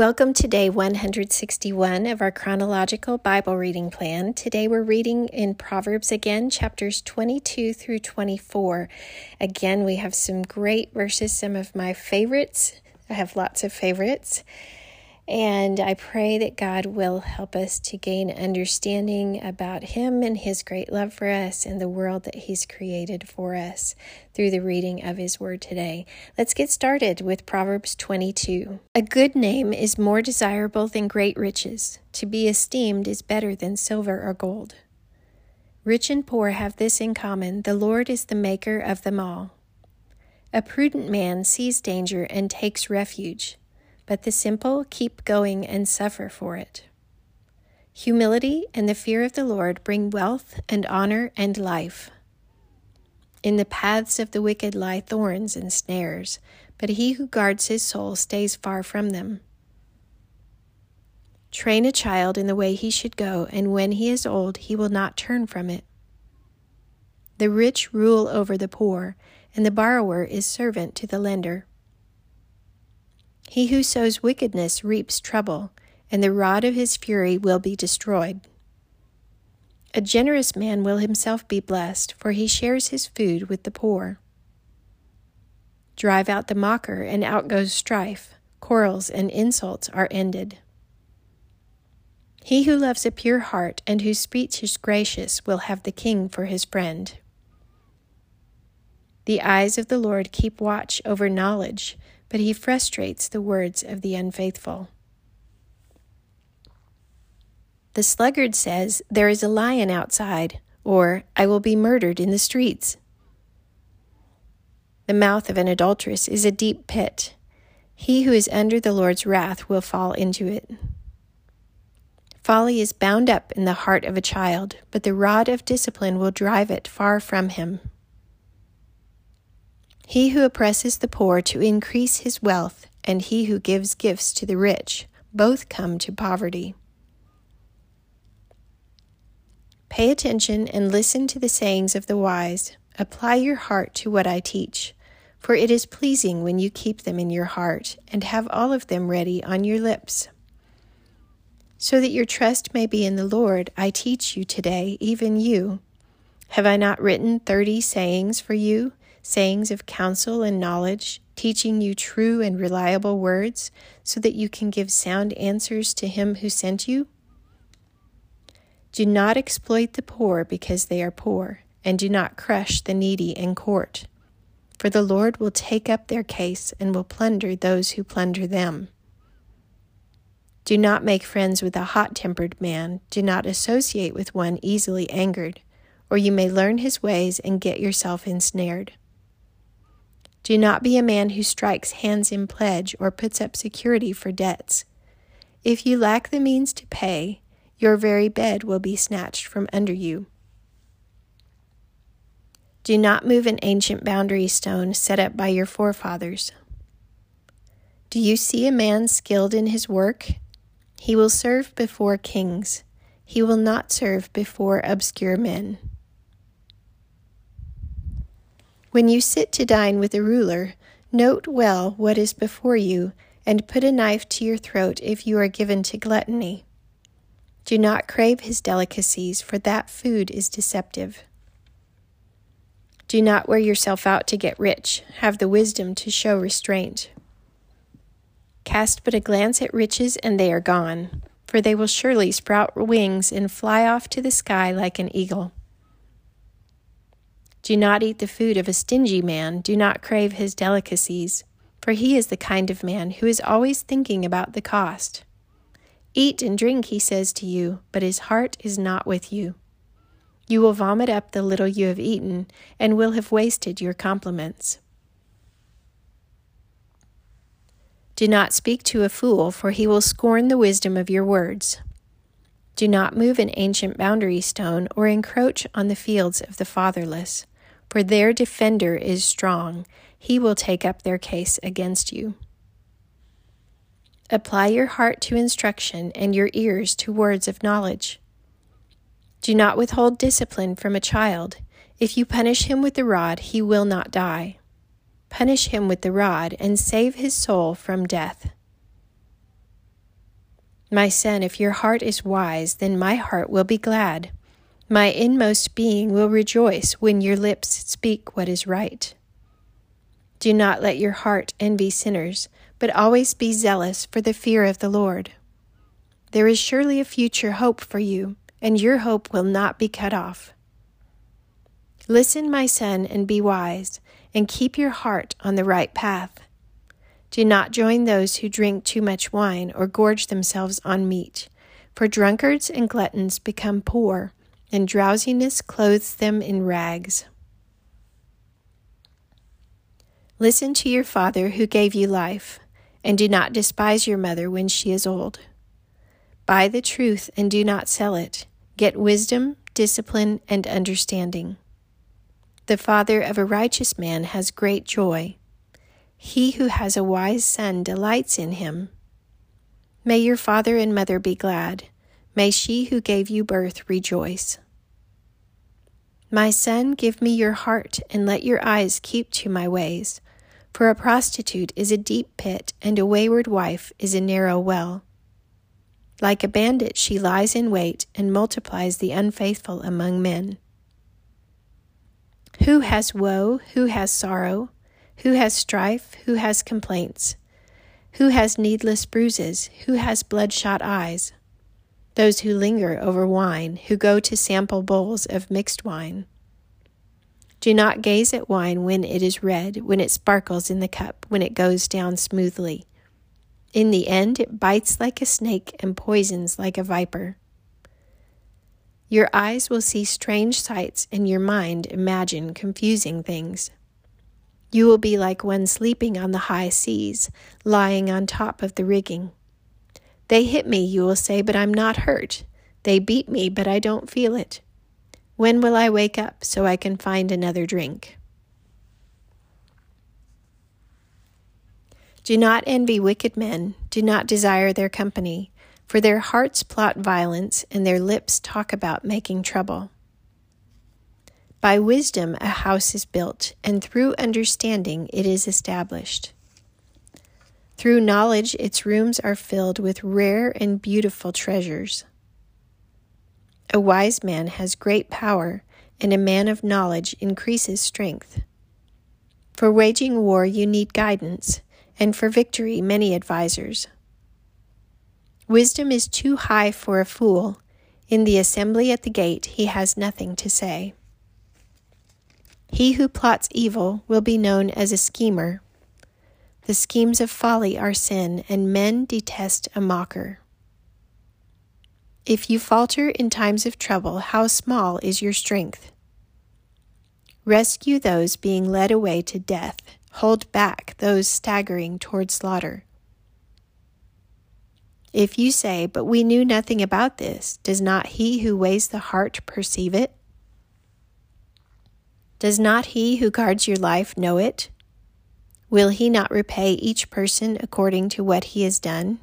Welcome to day 161 of our chronological Bible reading plan. Today we're reading in Proverbs again, chapters 22 through 24. Again, we have some great verses, some of my favorites. I have lots of favorites. And I pray that God will help us to gain understanding about Him and His great love for us and the world that He's created for us through the reading of His Word today. Let's get started with Proverbs 22. A good name is more desirable than great riches. To be esteemed is better than silver or gold. Rich and poor have this in common the Lord is the maker of them all. A prudent man sees danger and takes refuge but the simple keep going and suffer for it. Humility and the fear of the Lord bring wealth and honor and life. In the paths of the wicked lie thorns and snares, but he who guards his soul stays far from them. Train a child in the way he should go, and when he is old, he will not turn from it. The rich rule over the poor, and the borrower is servant to the lender. He who sows wickedness reaps trouble, and the rod of his fury will be destroyed. A generous man will himself be blessed, for he shares his food with the poor. Drive out the mocker, and out goes strife. Quarrels and insults are ended. He who loves a pure heart and whose speech is gracious will have the king for his friend. The eyes of the Lord keep watch over knowledge but he frustrates the words of the unfaithful. The sluggard says, There is a lion outside, or I will be murdered in the streets. The mouth of an adulteress is a deep pit. He who is under the Lord's wrath will fall into it. Folly is bound up in the heart of a child, but the rod of discipline will drive it far from him. He who oppresses the poor to increase his wealth, and he who gives gifts to the rich, both come to poverty. Pay attention and listen to the sayings of the wise. Apply your heart to what I teach, for it is pleasing when you keep them in your heart and have all of them ready on your lips. So that your trust may be in the Lord, I teach you today, even you. Have I not written thirty sayings for you? Sayings of counsel and knowledge, teaching you true and reliable words, so that you can give sound answers to him who sent you? Do not exploit the poor because they are poor, and do not crush the needy in court. For the Lord will take up their case and will plunder those who plunder them. Do not make friends with a hot tempered man, do not associate with one easily angered, or you may learn his ways and get yourself ensnared. Do not be a man who strikes hands in pledge or puts up security for debts. If you lack the means to pay, your very bed will be snatched from under you. Do not move an ancient boundary stone set up by your forefathers. Do you see a man skilled in his work? He will serve before kings. He will not serve before obscure men. When you sit to dine with a ruler, note well what is before you, and put a knife to your throat if you are given to gluttony. Do not crave his delicacies, for that food is deceptive. Do not wear yourself out to get rich, have the wisdom to show restraint. Cast but a glance at riches, and they are gone, for they will surely sprout wings and fly off to the sky like an eagle. Do not eat the food of a stingy man, do not crave his delicacies, for he is the kind of man who is always thinking about the cost. Eat and drink, he says to you, but his heart is not with you. You will vomit up the little you have eaten, and will have wasted your compliments. Do not speak to a fool, for he will scorn the wisdom of your words. Do not move an ancient boundary stone or encroach on the fields of the fatherless for their defender is strong. He will take up their case against you. Apply your heart to instruction and your ears to words of knowledge. Do not withhold discipline from a child. If you punish him with the rod, he will not die. Punish him with the rod and save his soul from death. My son, if your heart is wise, then my heart will be glad. My inmost being will rejoice when your lips speak what is right. Do not let your heart envy sinners, but always be zealous for the fear of the Lord. There is surely a future hope for you, and your hope will not be cut off. Listen, my son, and be wise, and keep your heart on the right path. Do not join those who drink too much wine or gorge themselves on meat, for drunkards and gluttons become poor, and drowsiness clothes them in rags. Listen to your father who gave you life, and do not despise your mother when she is old. Buy the truth and do not sell it. Get wisdom, discipline, and understanding. The father of a righteous man has great joy he who has a wise son delights in him. May your father and mother be glad. May she who gave you birth rejoice. My son, give me your heart, and let your eyes keep to my ways. For a prostitute is a deep pit, and a wayward wife is a narrow well. Like a bandit, she lies in wait and multiplies the unfaithful among men. Who has woe? Who has sorrow? Who has strife? Who has complaints? Who has needless bruises? Who has bloodshot eyes? Those who linger over wine, who go to sample bowls of mixed wine. Do not gaze at wine when it is red, when it sparkles in the cup, when it goes down smoothly. In the end, it bites like a snake and poisons like a viper. Your eyes will see strange sights, and your mind imagine confusing things. You will be like one sleeping on the high seas, lying on top of the rigging. They hit me, you will say, but I'm not hurt. They beat me, but I don't feel it. When will I wake up so I can find another drink? Do not envy wicked men, do not desire their company, for their hearts plot violence, and their lips talk about making trouble. By wisdom a house is built, and through understanding it is established. Through knowledge its rooms are filled with rare and beautiful treasures. A wise man has great power, and a man of knowledge increases strength. For waging war you need guidance, and for victory many advisers. Wisdom is too high for a fool. In the assembly at the gate he has nothing to say. He who plots evil will be known as a schemer. The schemes of folly are sin, and men detest a mocker. If you falter in times of trouble, how small is your strength? Rescue those being led away to death, hold back those staggering toward slaughter. If you say, But we knew nothing about this, does not he who weighs the heart perceive it? Does not he who guards your life know it? Will he not repay each person according to what he has done?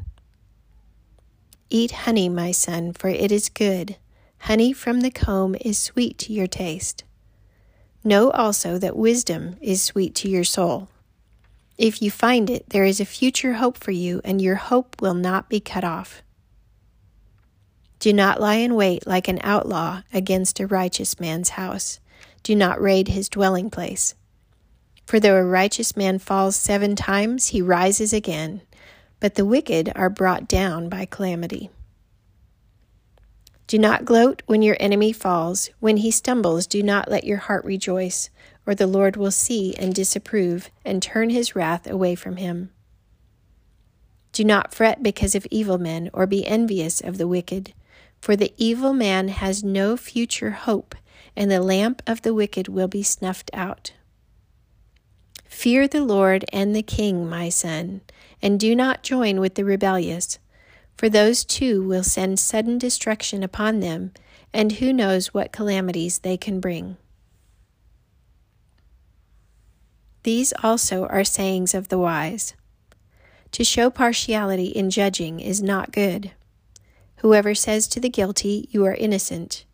Eat honey, my son, for it is good. Honey from the comb is sweet to your taste. Know also that wisdom is sweet to your soul. If you find it, there is a future hope for you, and your hope will not be cut off. Do not lie in wait like an outlaw against a righteous man's house do not raid his dwelling place. For though a righteous man falls seven times, he rises again, but the wicked are brought down by calamity. Do not gloat when your enemy falls. When he stumbles, do not let your heart rejoice, or the Lord will see and disapprove and turn his wrath away from him. Do not fret because of evil men, or be envious of the wicked, for the evil man has no future hope and the lamp of the wicked will be snuffed out. Fear the Lord and the king, my son, and do not join with the rebellious, for those two will send sudden destruction upon them, and who knows what calamities they can bring. These also are sayings of the wise. To show partiality in judging is not good. Whoever says to the guilty, You are innocent,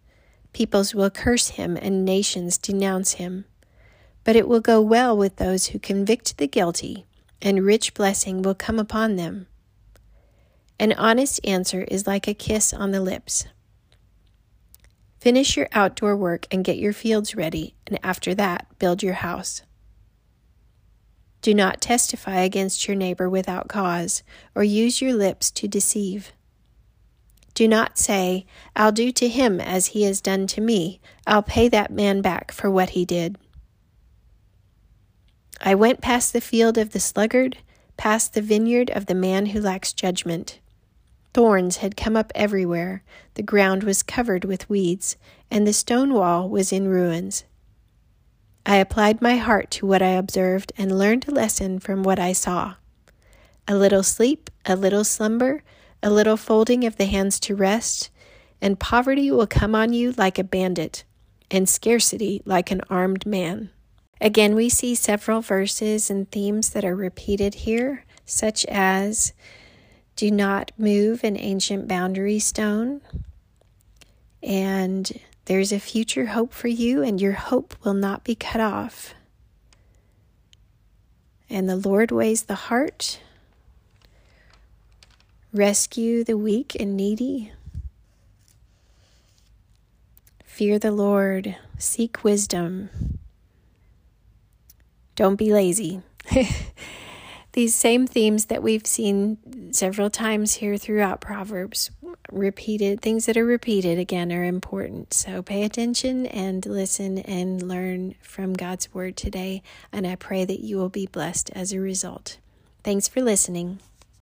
Peoples will curse him and nations denounce him. But it will go well with those who convict the guilty, and rich blessing will come upon them. An honest answer is like a kiss on the lips. Finish your outdoor work and get your fields ready, and after that, build your house. Do not testify against your neighbor without cause, or use your lips to deceive. Do not say, I'll do to him as he has done to me. I'll pay that man back for what he did. I went past the field of the sluggard, past the vineyard of the man who lacks judgment. Thorns had come up everywhere, the ground was covered with weeds, and the stone wall was in ruins. I applied my heart to what I observed and learned a lesson from what I saw. A little sleep, a little slumber, a little folding of the hands to rest, and poverty will come on you like a bandit, and scarcity like an armed man. Again, we see several verses and themes that are repeated here, such as do not move an ancient boundary stone, and there's a future hope for you, and your hope will not be cut off. And the Lord weighs the heart Rescue the weak and needy. Fear the Lord. Seek wisdom. Don't be lazy. These same themes that we've seen several times here throughout Proverbs, repeated things that are repeated again are important. So pay attention and listen and learn from God's word today. And I pray that you will be blessed as a result. Thanks for listening.